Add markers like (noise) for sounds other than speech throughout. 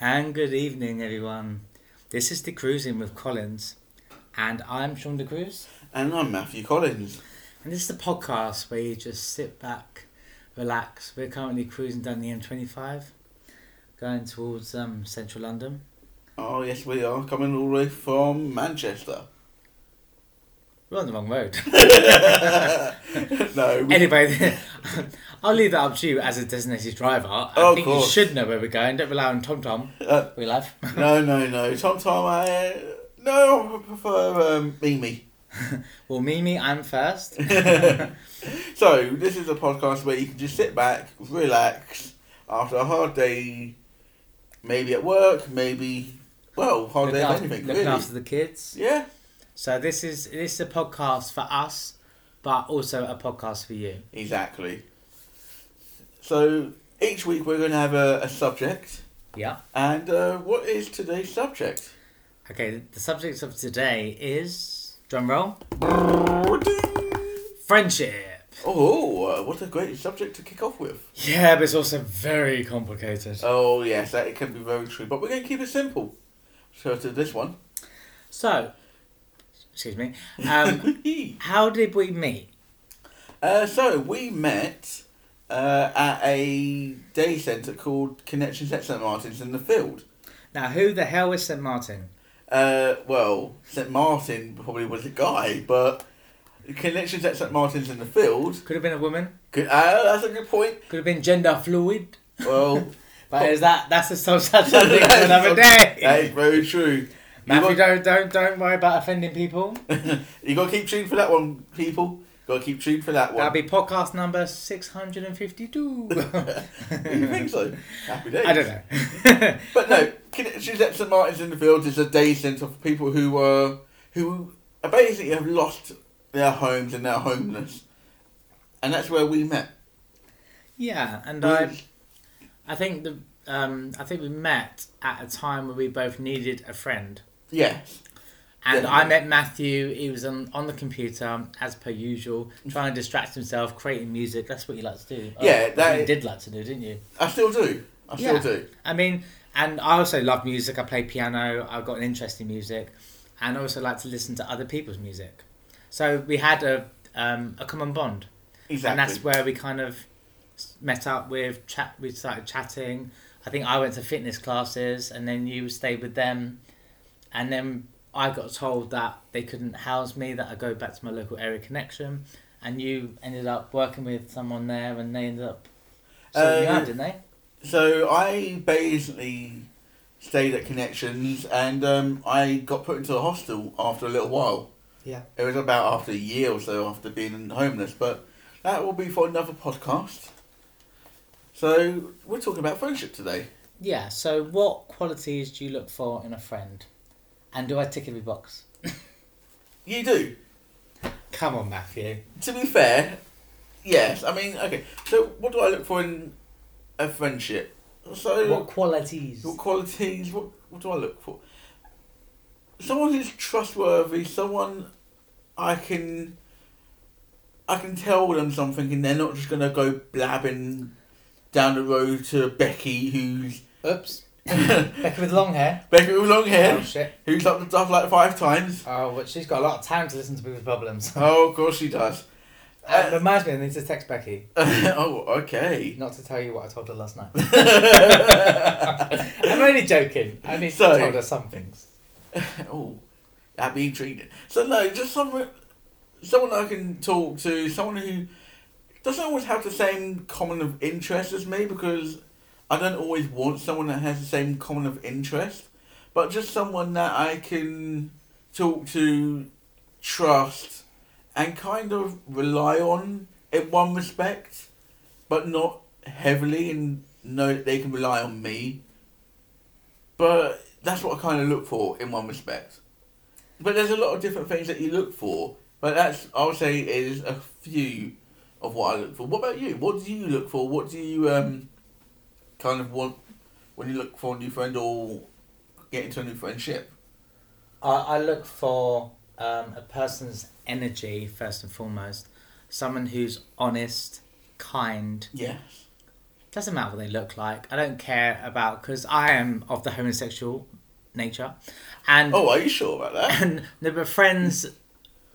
And good evening, everyone. This is The Cruising with Collins, and I'm Sean De Cruz. And I'm Matthew Collins. And this is the podcast where you just sit back, relax. We're currently cruising down the M25, going towards um, central London. Oh, yes, we are coming all the way from Manchester. We're on the wrong road. (laughs) no, we- (laughs) anyway, (laughs) I'll leave that up to you as a designated driver. I Oh, think course. you should know where we're going. Don't rely on Tom uh, We love. (laughs) no, no, no. Tom, Tom, I no, I prefer um, Mimi. (laughs) well, Mimi, I'm first. so this is a podcast where you can just sit back, relax after a hard day, maybe at work, maybe well, hard day after, anything. looking Really. after the kids. Yeah, So this is this is a podcast for us, but also a podcast for you. exactly. So each week we're going to have a, a subject, Yeah. and uh, what is today's subject? Okay. The subject of today is drum roll friendship. Oh, uh, what a great subject to kick off with. Yeah, but it's also very complicated. Oh, yes, that it can be very true, but we're going to keep it simple. So to this one. So, excuse me. Um, (laughs) how did we meet? uh, so we met uh, at a day centre called Connections at St Martin's in the Field. Now, who the hell is St Martin? Uh, well, St Martin probably was a guy, but Connections at St Martin's in the Field. Could have been a woman. Could, uh, that's a good point. Could have been gender fluid. Well, (laughs) But is that that's a so sad subject for another day? that is very true. Matthew, got, don't don't don't worry about offending people. (laughs) you got to keep tuned for that one, people. Got to keep tuned for that one. That'll be podcast number six hundred and fifty-two. (laughs) you think so? Happy days. I don't know. (laughs) But no, Connections at St Martin's in the Fields is a day centre for people who uh, who basically have lost their homes and they're homeless, and that's where we met. yeah, and I, I think the um, I think we met at a time where we both needed a friend, Yes, and Yeah. I met Matthew. He was on on the computer as per usual, trying to distract himself, creating music. That's what you like to do. Yeah, Oh, that- you did like to do, didn't you? I still do. I still Yeah. do. I mean, and I also love music. I play piano. I've got an interest in music, and I also like to listen to other people's music. So we had a um, a common bond, Exactly. and that's where we kind of met up with chat. We started chatting. I think I went to fitness classes, and then you stayed with them, and then I got told that they couldn't house me. That I go back to my local area connection, and you ended up working with someone there, and they ended up. sorting you Uh, out, didn't they? So I basically stayed at Connections, and um, I got put into a hostel after a little while. Yeah. It was about after a year or so after being homeless, but that will be for another podcast. So we're talking about friendship today. Yeah, so what qualities do you look for in a friend? And do I tick every box? (laughs) You do. Come on, Matthew. To be fair, yes. I mean, okay. So what do I look for in a friendship? So What qualities? What qualities? What what do I look for? Someone who's trustworthy. Someone I can. I can tell them something, and they're not just gonna go blabbing down the road to Becky, who's Oops. (laughs) Becky with long hair. Becky with long hair, Oh, shit. who's up the stuff like five times. Oh, but she's got a lot of time to listen to people's problems. (laughs) Oh, of course she does. Uh, reminds me, I need to text Becky. (laughs) oh, okay. Not to tell you what I told her last night. I'm only joking. I need So- to tell her some things. oh, that'd be intriguing. So no, just someone, someone I can talk to, someone who doesn't always have the same common of interest as me because I don't always want someone that has the same common of interest, but just someone that I can talk to, trust, and kind of rely on in one respect, but not heavily, and know that they can rely on me. But that's what I kind of look for in one respect. But there's a lot of different things that you look for. But that's I would say is a few of what I look for. What about you? What do you look for? What do you um kind of want when you look for a new friend or get into a new friendship? I, I look for um, a person's energy first and foremost. Someone who's honest, kind, Yes. Doesn't matter what they look like. I don't care about because I am of the homosexual nature, and Oh, are you sure about that? and no, but friends,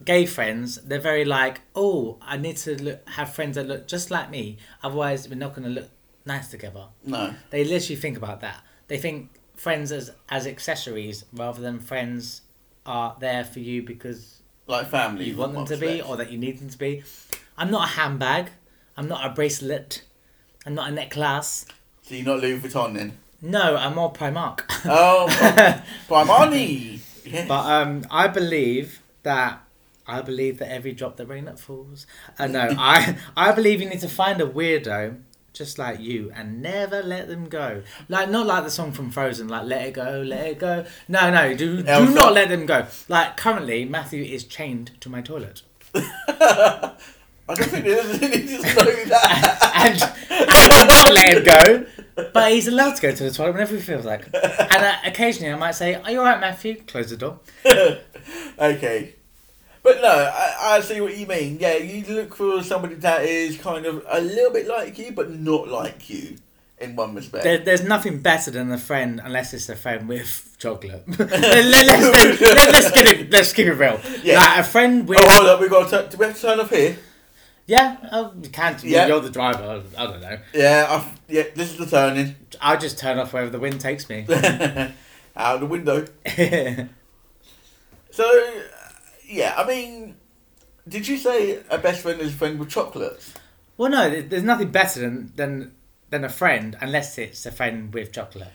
gay friends, they're very like, oh, I need to look, have friends that look just like me. Otherwise, we're not going to look nice together. No. They literally think about that. They think friends as as accessories rather than friends are there for you because Like family. you want them to be or that you need them to be. I'm not a handbag. I'm not a bracelet. I'm not a necklace. So you're not Louis Vuitton then? No, I'm more Primark. Oh, (laughs) Primani. Yes. But um, I believe that I believe that every drop that rain that falls. Uh, no, (laughs) I I believe you need to find a weirdo just like you and never let them go. Like not like the song from Frozen, like let it go, let it go. No, no, do do not let them go. Like currently, Matthew is chained to my toilet, (laughs) I don't think there's any to know that. (laughs) and I cannot let him go. But he's allowed to go to the toilet whenever he feels like. And uh, occasionally, I might say, "Are you all right, Matthew?" Close the door. (laughs) okay. But no, I, I see what you mean. Yeah, you look for somebody that is kind of a little bit like you, but not like you in one respect. There, there's nothing better than a friend unless it's a friend with chocolate. (laughs) let, let's, let, let's get it. Let's keep it real. Yeah. Like a friend oh, with. oh, hold up, we got to, do we have to turn off here? Yeah, oh, you can't. Yeah. You're the driver. I don't know. Yeah, I've, yeah, this is the turning. I'll just turn off wherever the wind takes me. (laughs) Out the window. (laughs) So, yeah, I mean, did you say a best friend is a friend with chocolates? well, no, there's nothing better than than than a friend unless it's a friend with chocolate.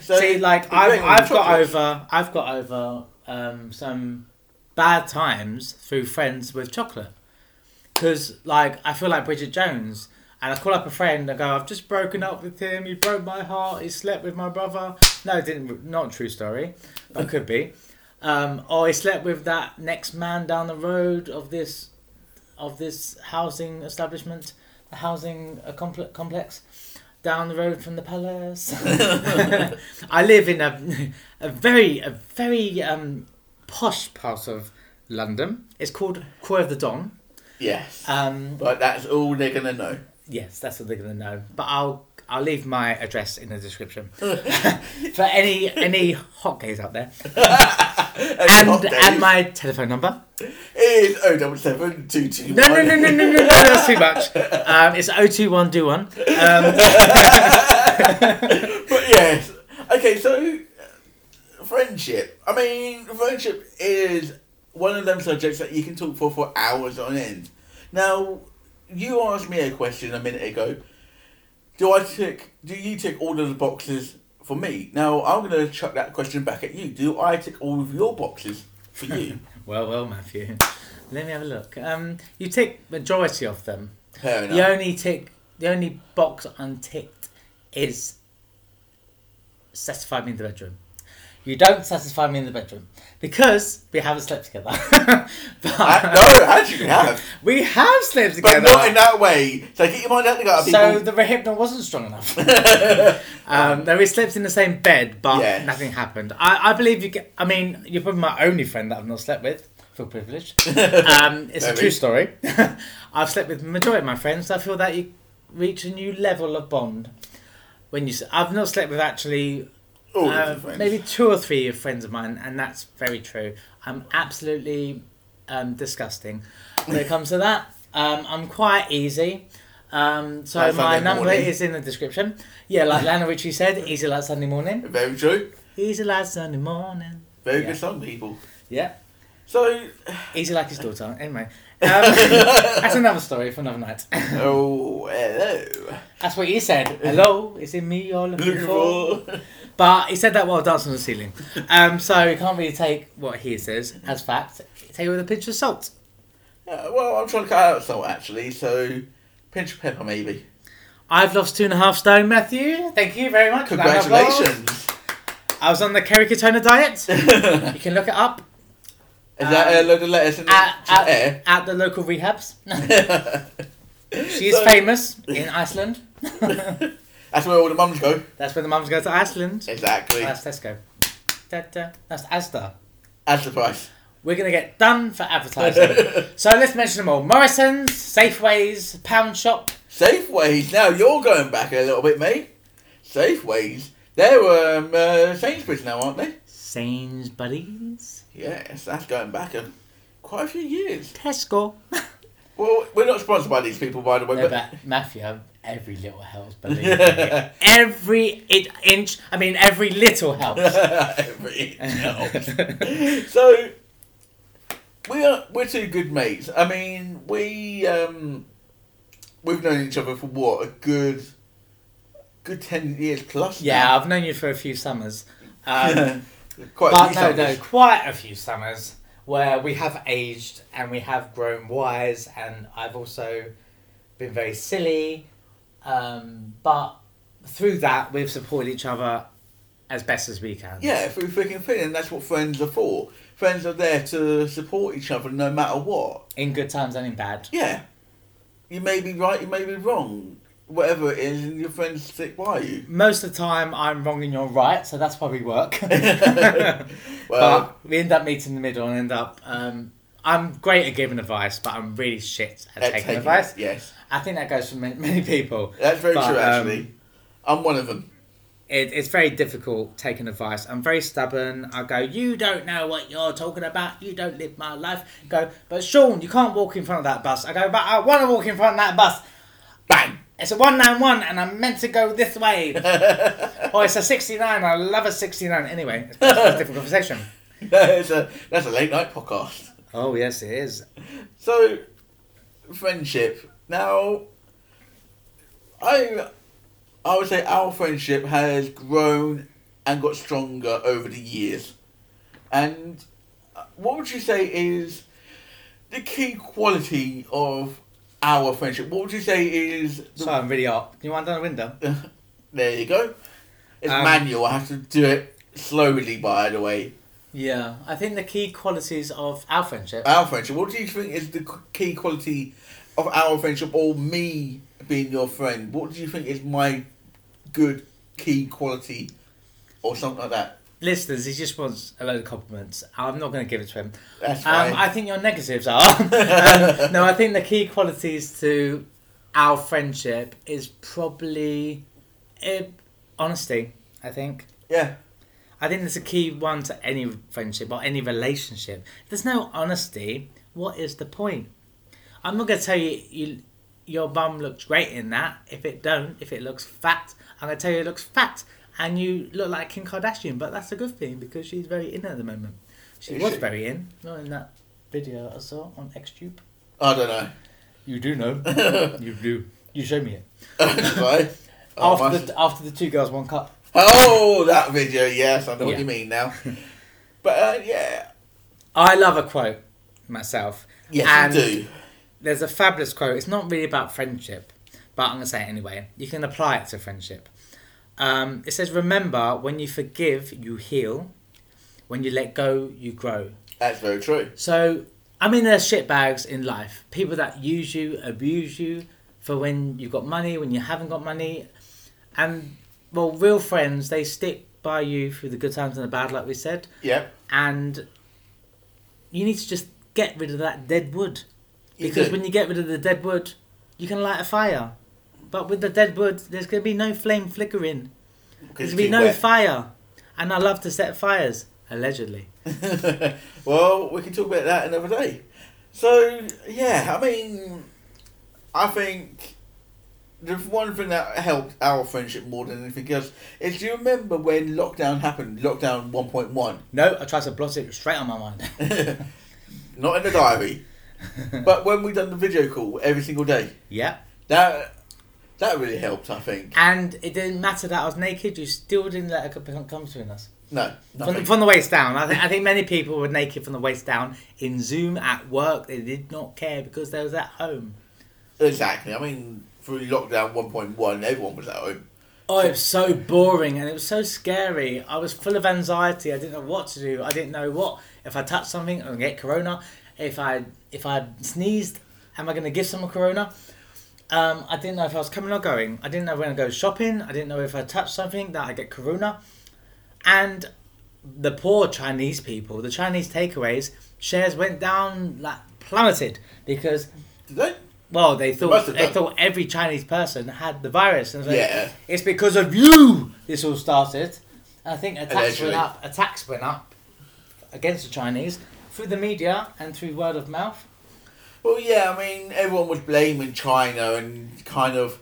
So, See, like I've, I've got over, I've got over um, some bad times through friends with chocolate. Because like I feel like Bridget Jones, and I call up a friend and go, "I've just broken up with him. He broke my heart. He slept with my brother." No, it didn't. Not a true story, but could be. Um, or he slept with that next man down the road of this, of this housing establishment, the housing uh, comple- complex down the road from the palace. (laughs) (laughs) I live in a a very a very um, posh part of London. It's called Croy of the Don. Yes. Um, but that's all they're going to know. Yes, that's what they're gonna know. But I'll I'll leave my address in the description (laughs) (laughs) for any any hot gays out there, (laughs) and and my telephone number. is 077 No no no no no no no that's too much. Um, it's 021 do one. Um, But yes. Okay, so friendship. I mean, friendship is one of them subjects that you can talk for for hours on end. Now, you asked me a question a minute ago. Do I tick? Do you tick all of the boxes for me? Now, I'm going to chuck that question back at you. Do I tick all of your boxes for you? (laughs) well well Matthew, let me have a look. Um, you tick majority of them. Fair enough. The only tick, the only box unticked is satisfy me in the bedroom. You don't satisfy me in the bedroom because we haven't slept together. (laughs) but I, no, actually, we have. we have slept together, But not in that way. So get your mind out the gutter, people. so the Rohypnol wasn't strong enough. (laughs) um, no, we slept in the same bed, but Yes. nothing happened. I, I believe you get. I mean, you're probably my only friend that I've not slept with. Feel privileged. (laughs) Um, it's a true story. I've slept with the majority of my friends. I feel that you reach a new level of bond when you. I've not slept with actually All uh, maybe two or three of friends of mine, and that's very true. I'm absolutely um, disgusting when it comes to that. Um, I'm quite easy. Um, so Like my number morning. is in the description. Yeah, like (laughs) Lionel Richie said, easy like Sunday morning. Very true. Easy like Sunday morning. Very Yeah. good song, people. Yeah, So, easy like his daughter. Anyway, (laughs) um, that's another story for another night. oh, hello. That's what he said. Hello, is it me you're looking for? Beautiful. But he said that while dancing on the ceiling. Um, so you can't really take what he says as fact. Take it with a pinch of salt. Yeah, well, I'm trying to cut out salt actually, so pinch of pepper maybe. I've lost two and a half stone, Matthew. Thank you very much. Round of applause. Congratulations. I was on the Kerry Katona diet. (laughs) you can look it up Is that a load of lettuce in the at, at, at the local rehabs. (laughs) she is So- famous in Iceland. (laughs) That's where all the mums go. That's where the mums go to Iceland. Exactly. That's Tesco. Da, da. That's Asda. The price. We're going to get done for advertising. (laughs) so let's mention them all. Morrison's, Safeways, Pound Shop, Safeways. Now you're going back a little bit, mate. Safeways. They're um, uh, Sainsbury's now, aren't they? Sainsbury's. Yes, that's going back a, quite a few years. Tesco. (laughs) Well, we're not sponsored by these people, by the way. No, but but Matthew, every little helps, (laughs) believe me. every it, inch, I mean, every little helps. (laughs) Every inch. so we are we're two good mates. I mean, we um we've known each other for what a good good ten years plus. yeah, I've known you for a few summers. (laughs) Um, quite. but a few no, no, summers. quite a few summers where we have aged and we have grown wise, and I've also been very silly. Um, but through that, we've supported each other as best as we can. Yeah, through freaking thing, and that's what friends are for. Friends are there to support each other no matter what. In good times and in bad. Yeah, you may be right, you may be wrong, whatever it is, and your friends stick by you. Most of the time, I'm wrong and you're right, so that's why we work. (laughs) (laughs) Well, but we end up meeting in the middle and end up. Um, I'm great at giving advice, but I'm really shit at, at taking taking advice. it, yes, I think that goes for many, (laughs) many people. that's very But, true. um, Actually, I'm one of them. It, it's very difficult taking advice. I'm very stubborn. I go, you don't know what you're talking about. You don't live my life. Go, but Sean, you can't walk in front of that bus. I go, but I want to walk in front of that bus. Bang! It's a 191 and I'm meant to go this way. (laughs) oh, it's a 69. I love a 69. Anyway, it's a different (laughs) conversation. it's a, that's a late night podcast. Oh, yes, it is. So, friendship. Now, I, I would say our friendship has grown and got stronger over the years. And uh, what would you say is the key quality of our friendship? What would you say is the, So I'm really up. Can you want down the window? (laughs) there you go. It's Um, manual. I have to do it slowly. By the way, Yeah, I think the key qualities of our friendship. our friendship. What do you think is the key quality of our friendship, or me being your friend? What do you think is my good key quality, or something like that? Listeners, he just wants a load of compliments. I'm not going to give it to him. That's Um. I think your negatives are. (laughs) um, no, I think the key qualities to our friendship is probably uh, honesty. I think. yeah, I think there's a key one to any friendship or any relationship. If there's no honesty, what is the point? I'm not going to tell you, you your bum looks great in that. If it don't, if it looks fat, I'm going to tell you it looks fat. And you look like Kim Kardashian, but that's a good thing because she's very in at the moment. She Is was she? very in, not in that video I saw on XTube. I don't know. You do know. (laughs) you do. You showed me it. (laughs) Right. (laughs) Oh, after, my- the, after the two girls, one cup. Oh, that video. Yes, I know what you mean now. (laughs) but uh, yeah, I love a quote myself. yes, And- you do. there's a fabulous quote. It's not really about friendship, but I'm going to say it anyway. You can apply it to friendship. Um, it says, Remember, when you forgive, you heal. When you let go, you grow. That's very true. So, I mean, there's shitbags in life. People that use you, abuse you for when you've got money, when you haven't got money. And, well, real friends, they stick by you through the good times and the bad, like we said. Yep. And you need to just get rid of that dead wood. You Because do. when you get rid of the dead wood, you can light a fire. But with the dead wood, there's going to be no flame flickering. There's going to be no wet. fire. And I love to set fires, allegedly. (laughs) well, we can talk about that another day. So yeah, I mean, I think the one thing that helped our friendship more than anything else is do you remember when lockdown happened? Lockdown one point one. No, I tried to blot it straight on my mind. (laughs) Not in the diary, but when we done the video call every single day, yeah. that that really helped. I think. And it didn't matter that I was naked, you still didn't let it come come between us. No, From, nothing. from the waist down. I think, I think many people were naked from the waist down in Zoom at work. They did not care because they was at home. exactly. I mean, through lockdown one point one, everyone was at home. Oh, it was so boring and it was so scary. I was full of anxiety. I didn't know what to do. I didn't know what if I touched something, I'm gonna get corona. If I if I sneezed, am I gonna give someone corona? Um, I didn't know if I was coming or going. I didn't know when I go shopping. I didn't know if I touched something that I get corona. And the poor Chinese people, the Chinese takeaways shares went down like plummeted because Did they? Well, they thought they thought every Chinese person had the virus, and it's like, Yeah. it's because of you this all started. And I think attacks Allegedly. went up. Attacks went up against the Chinese through the media and through word of mouth. Well, yeah, I mean, everyone was blaming China and kind of.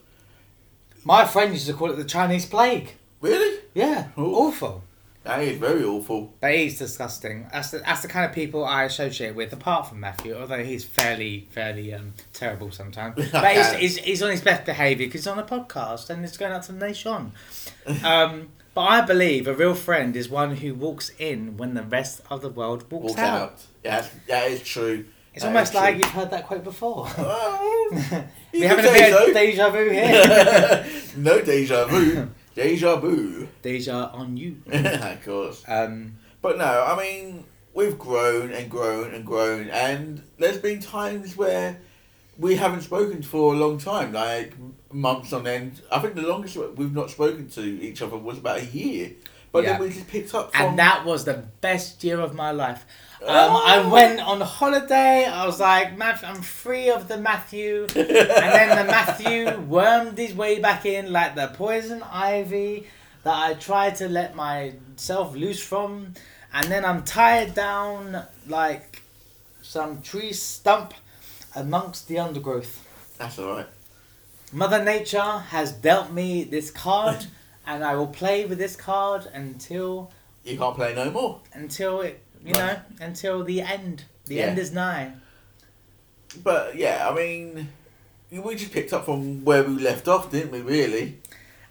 My friend used to call it the Chinese plague. Really? Yeah, Ooh. awful. That is very awful. But he's disgusting. That's the, that's the kind of people I associate with, apart from Matthew, although he's fairly, fairly um, terrible sometimes. (laughs) But he's, he's, he's on his best behaviour because he's on a podcast and it's going out to the nation. (laughs) Um, but I believe a real friend is one who walks in when the rest of the world walks, Walk out. out. Yeah, that's- true. It's That almost like true. you've heard that quote before. (laughs) Well, We're you having could a bit say of deja vu here. no deja vu. Deja vu. deja on you. (laughs) of course. Um, But no, I mean, we've grown and grown and grown, and there's been times where we haven't spoken for a long time, like months on end. I think the longest we've not spoken to each other was about a year. But Yeah. then we just picked up from. and that was the best year of my life. Um, Oh. I went on holiday. I was like, I'm free of the Matthew, and then the Matthew wormed his way back in like the poison ivy that I tried to let myself loose from, and then I'm tied down like some tree stump amongst the undergrowth. That's alright. Mother Nature has dealt me this card, (laughs) and I will play with this card until You can't play no more. until it, you Right. know, until the end. The Yeah. end is nigh. But yeah, I mean, we just picked up from where we left off, didn't we, really?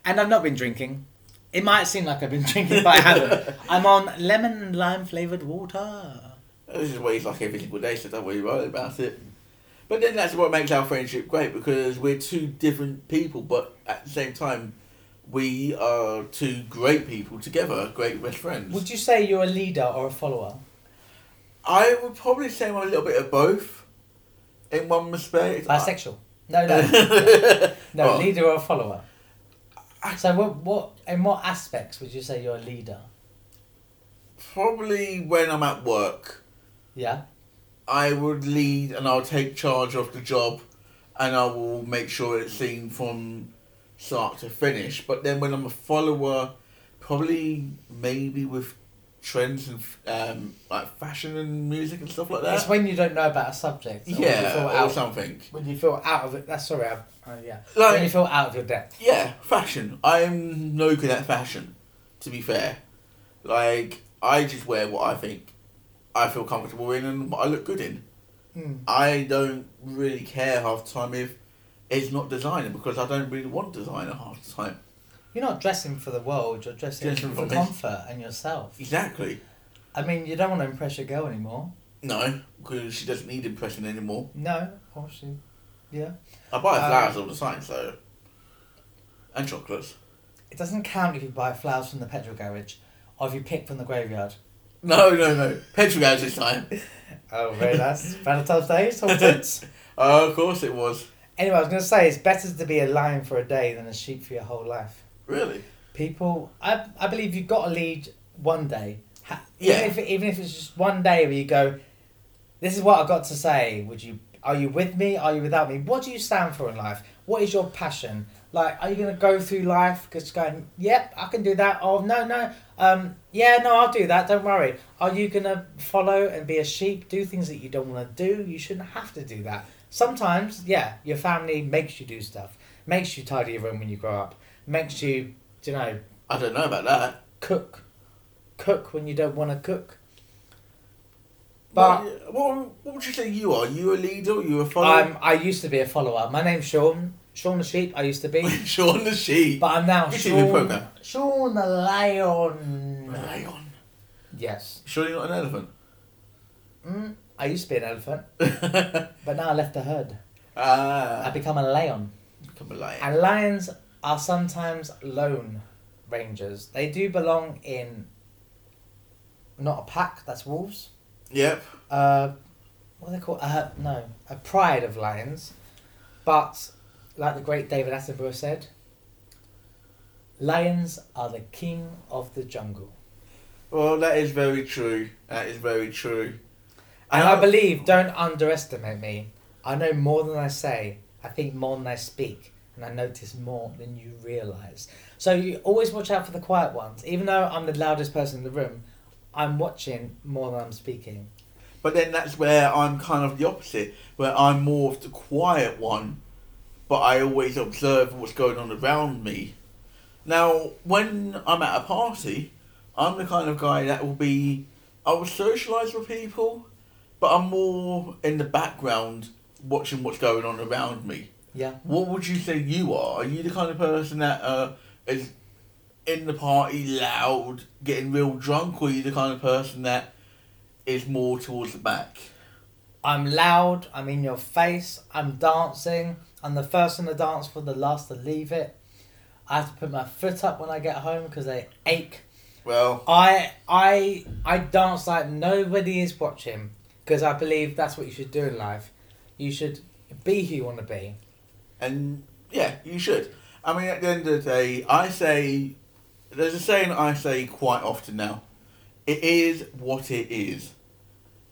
And I've not been drinking. It might seem like I've been (laughs) drinking, but I haven't. (laughs) I'm on lemon and lime flavored water. This is what he's like every single day, so don't worry worry about it. But then that's what makes our friendship great because we're two different people, but at the same time, we are two great people together, great best friends. Would you say you're a leader or a follower? I would probably say I'm a little bit of both, in one respect. Bisexual? No, no, (laughs) no. Well, leader or a follower. I- So, what, what, in what aspects would you say you're a leader? Probably when I'm at work. Yeah. I would lead and I'll take charge of the job and I will make sure it's seen from start to finish. But then when I'm a follower, probably maybe with trends and um, like fashion and music and stuff like that. It's when you don't know about a subject. or when you Yeah, feel or out, something. when you feel out of it. That's sorry. I, uh, yeah. Like- when you feel out of your depth. Yeah, fashion. I'm no good at fashion, to be fair. Like, I just wear what I think I feel comfortable in and what I look good in. Mm. I don't really care half the time if it's not designer because I don't really want designer half the time. You're not dressing for the world. You're dressing Dressing for for comfort and yourself. Exactly. I mean, you don't want to impress your girl anymore. No, because she doesn't need impression anymore. No, of course you. Yeah. I buy Um, flowers all the time, so. And chocolates. It doesn't count if you buy flowers from the petrol garage, or if you pick from the graveyard. No, no, no. Petrol garage this time. (laughs) Oh, very nice. Valentine's Day, sorted. (laughs) Oh, of course it was. Anyway, I was going to say it's better to be a lion for a day than a sheep for your whole life. Really? People, I, I believe you've got to lead one day. Ha- Yeah. Even if, even if it's just one day where you go, this is what I've got to say. Would you? Are you with me? Are you without me? What do you stand for in life? What is your passion? Like, are you going to go through life just going, yep, I can do that. Oh, no, no. Um, yeah, no, I'll do that. Don't worry. Are you going to follow and be a sheep, do things that you don't want to do? You shouldn't have to do that. Sometimes, yeah, your family makes you do stuff, makes you tidy your room when you grow up, makes you, you know, I don't know about that. cook. Cook when you don't want to cook. But what, what, what would you say you are? You a leader? You a follower? I'm, I used to be a follower. My name's Sean. Sean the Sheep, I used to be. (laughs) Sean the sheep. But I'm now Sean. Sean the Lion. Lion. Yes. Sure you're not an elephant? Mm, I used to be an elephant, (laughs) but now I left the herd. Ah. I become a lion. Become a lion. And lions are sometimes lone rangers. They do belong in not a pack, that's wolves. Yep. Uh, what are they called? Uh, no, a pride of lions. But, like the great David Attenborough said, lions are the king of the jungle. Well, that is very true. That is very true. And I believe, don't underestimate me. I know more than I say. I think more than I speak, and I notice more than you realise. So you always watch out for the quiet ones. Even though I'm the loudest person in the room, I'm watching more than I'm speaking. But then that's where I'm kind of the opposite, where I'm more of the quiet one, but I always observe what's going on around me. Now, when I'm at a party, I'm the kind of guy that will be, I will socialise with people, but I'm more in the background watching what's going on around me. Yeah. What would you say you are? Are you the kind of person that uh, is in the party loud, getting real drunk, or are you the kind of person that is more towards the back? I'm loud, I'm in your face, I'm dancing, I'm the first on the dance for the last to leave it. I have to put my foot up when I get home because they ache. Well, I I I dance like nobody is watching because I believe that's what you should do in life. You should be who you want to be. and yeah, you should. I mean, at the end of the day, I say there's a saying I say quite often now. It is what it is.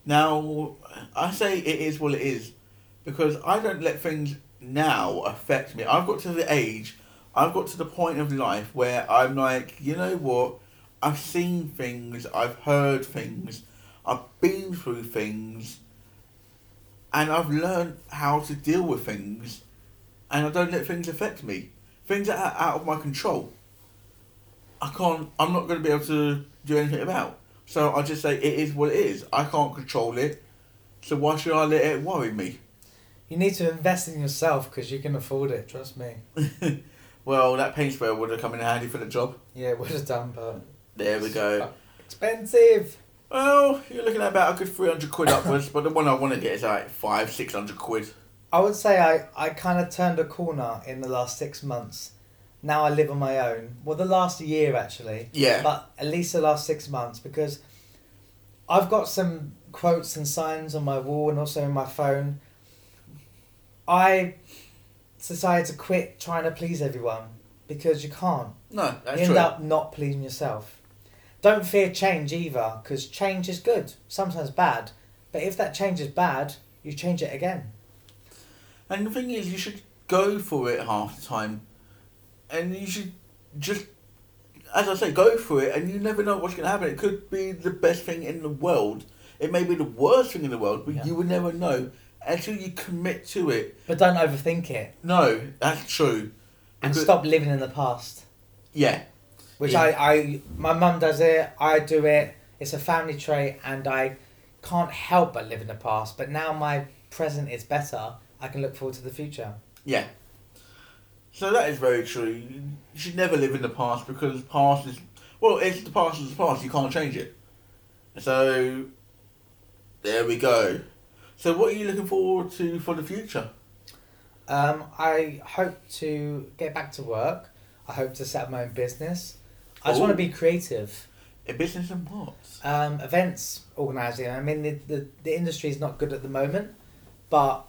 Now, I say it is what it is because I don't let things now affect me. I've got to the age, I've got to the point of life where I'm like, you know what? I've seen things, I've heard things, I've been through things, and I've learned how to deal with things, and I don't let things affect me. Things that are out of my control. I can't. I'm not going to be able to do anything about. So I just say it is what it is. I can't control it. So why should I let it worry me? You need to invest in yourself because you can afford it. Trust me. (laughs) well, that paint sprayer would have come in handy for the job. Yeah, it would have done, but There we go. expensive. Well, you're looking at about a good three hundred quid upwards, but the one I want to get is like five, six hundred quid. I would say I, I kind of turned a corner in the last six months. Now I live on my own. Well, the last year actually. Yeah. But at least the last six months because I've got some quotes and signs on my wall and also in my phone. I decided to quit trying to please everyone because you can't. No, that's you end true. up not pleasing yourself. Don't fear change either because change is good, sometimes bad. But if that change is bad, you change it again. And the thing is, you should go for it half the time, and you should just, as I say, go for it. And you never know what's going to happen. It could be the best thing in the world. It may be the worst thing in the world, but Yeah. you will never know until you commit to it. But don't overthink it No, that's true. and Because- stop living in the past. Yeah, Which Yeah. I, I, my mum does it, I do it. It's a family trait, and I can't help but live in the past. But now my present is better. I can look forward to the future. yeah. So that is very true. You should never live in the past because past is well, it's the past is the past. You can't change it. So there we go. So what are you looking forward to for the future? Um, I hope to get back to work. I hope to set up my own business. I just want to be creative. A business and what? Um, events organising. I mean, the, the, the industry is not good at the moment, but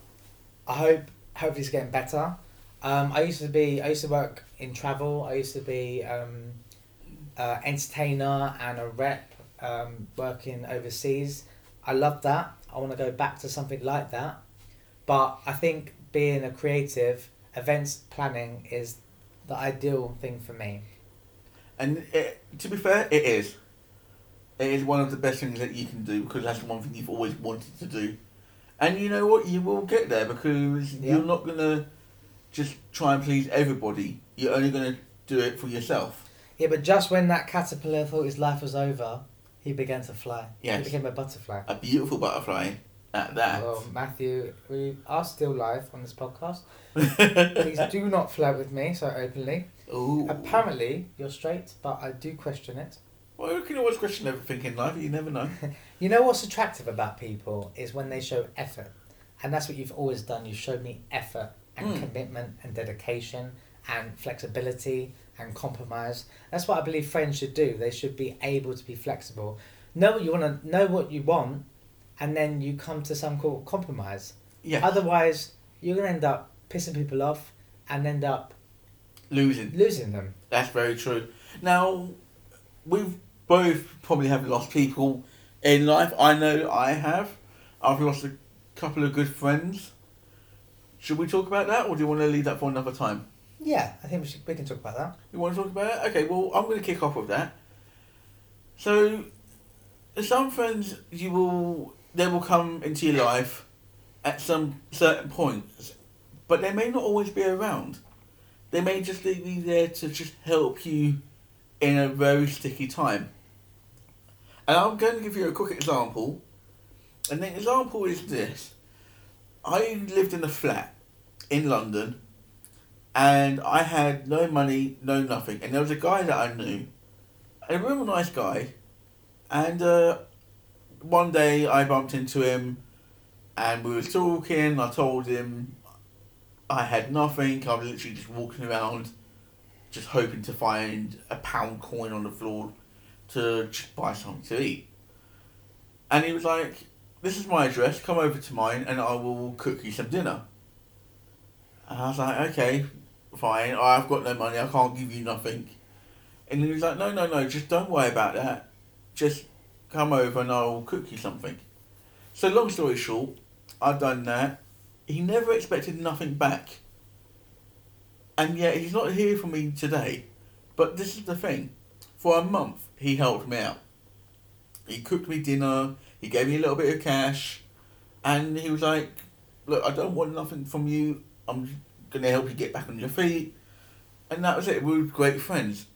I hope hopefully it's getting better. Um, I used to be. I used to work in travel. I used to be um, uh, entertainer and a rep um, working overseas. I love that. I want to go back to something like that. But I think being a creative, events planning is the ideal thing for me. And it, to be fair, it is. It is one of the best things that you can do because that's the one thing you've always wanted to do. And you know what? You will get there because Yeah. you're not going to just try and please everybody. You're only going to do it for yourself. Yeah, but just when that caterpillar thought his life was over, he began to fly. Yes. He became a butterfly. A beautiful butterfly at that. Well, Matthew, we are still live on this podcast. (laughs) Please do not flirt with me so openly. Ooh. Apparently, you're straight, but I do question it. Well, you can always question everything in life. You never know. (laughs) You know what's attractive about people is when they show effort. And that's what you've always done. You've showed me effort and Mm. commitment and dedication and flexibility and compromise. That's what I believe friends should do. They should be able to be flexible. Know what you want to know what you want and then you come to some of compromise. Yeah. Otherwise, you're going to end up pissing people off and end up Losing. losing them. That's very true. Now, we've both probably have lost people in life. I know I have. I've lost a couple of good friends. Should we talk about that, or do you want to leave that for another time? Yeah, I think we, should, we can talk about that. You want to talk about it? Okay, well, I'm going to kick off with that. So, some friends you will they will come into your life at some certain points, but they may not always be around. They may just be there to just help you in a very sticky time. And I'm going to give you a quick example. And the example is this. I lived in a flat in London and I had no money, no nothing. And there was a guy that I knew, a real nice guy, and uh, one day I bumped into him, and we were talking. I told him I had nothing. I was literally just walking around, just hoping to find a pound coin on the floor to buy something to eat. And he was like, "This is my address. Come over to mine, and I will cook you some dinner." And I was like, "Okay, fine. I've got no money. I can't give you nothing." And he was like, "No, no, no. Just don't worry about that. Just come over and I'll cook you something." So long story short, I've done that. He never expected nothing back. And yet he's not here for me today. But this is the thing. For a month, he helped me out. He cooked me dinner. He gave me a little bit of cash. And he was like, Look, I don't want nothing from you. I'm going to help you get back on your feet. And that was it. We were great friends.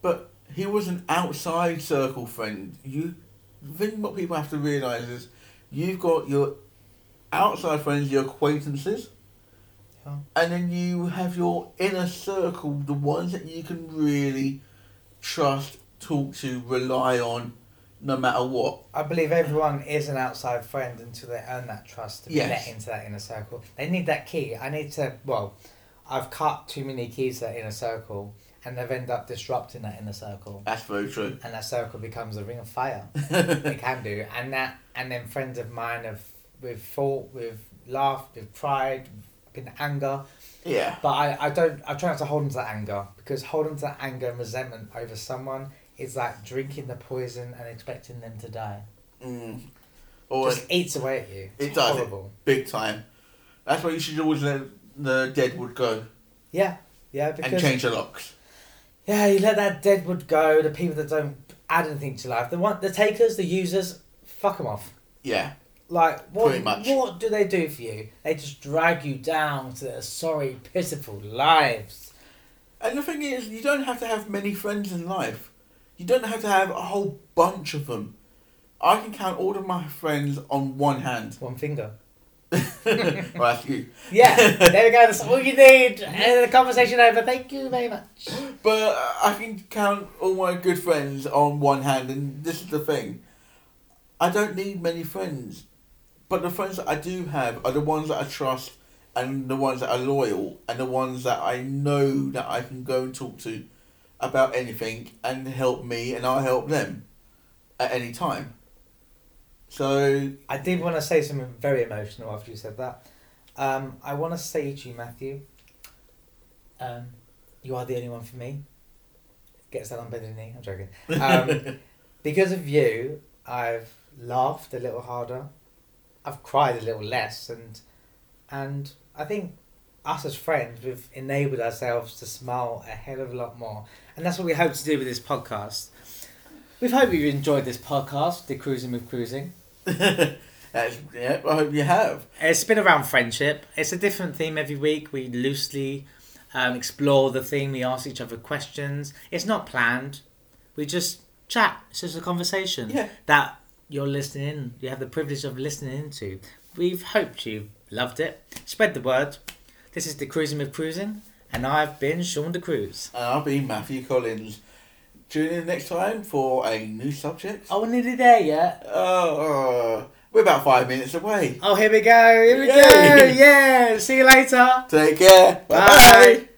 But he was an outside circle friend. You the thing what people have to realise is you've got your outside friends, your acquaintances, Yeah. and then you have your inner circle, the ones that you can really trust, talk to, rely on, no matter what. I believe everyone is an outside friend until they earn that trust to be Yes. let into that inner circle. They need that key. I need to, well, I've cut too many keys to that inner circle and they've ended up disrupting that inner circle. That's very true. And that circle becomes a ring of fire. (laughs) it can do. And that, and then friends of mine have, we've fought, we've laughed, we've cried, been anger. yeah. But I, I don't, I try not to hold on to that anger because holding to that anger and resentment over someone is like drinking the poison and expecting them to die. Mm. Or just eats away at you. It It's does. horrible. big time. That's why you should always let the deadwood go Yeah, yeah, Because, and change the locks. yeah, you let that deadwood go. The people that don't add anything to life, the one, the takers, the users, fuck them off. Yeah. Like what? What do they do for you? They just drag you down to their sorry, pitiful lives. And the thing is, you don't have to have many friends in life. You don't have to have a whole bunch of them. I can count all of my friends on one hand. One finger. (laughs) well, that's you. (laughs) Yeah, there we go. That's all you need. And the conversation over. Thank you very much. But I can count all my good friends on one hand, and this is the thing. I don't need many friends, but the friends that I do have are the ones that I trust, and the ones that are loyal, and the ones that I know that I can go and talk to about anything and help me, and I'll help them at any time. So I did want to say something very emotional after you said that. Um, I want to say to you, Matthew, um, you are the only one for me. Gets that on bended knee. I'm joking. Um, (laughs) because of you, I've laughed a little harder. I've cried a little less, and and I think us as friends, we've enabled ourselves to smile a hell of a lot more, and that's what we hope to do with this podcast. We hope you've enjoyed this podcast, the Cruising with Cruising. (laughs) that's yeah. I hope you have. It's been around friendship. It's a different theme every week. We loosely um, explore the theme. We ask each other questions. It's not planned. We just chat. It's just a conversation Yeah. that you're listening. You have the privilege of listening into. We've hoped you loved it. Spread the word. This is the Cruising with Cruising, and I've been Sean de Cruz. And I'll be Matthew Collins. Tune in next time for a new subject. Oh, we're nearly there yet. Oh, we're about five minutes away. Oh, here we go. Here we Yay. go. Yeah. See you later. Take care. Bye. bye.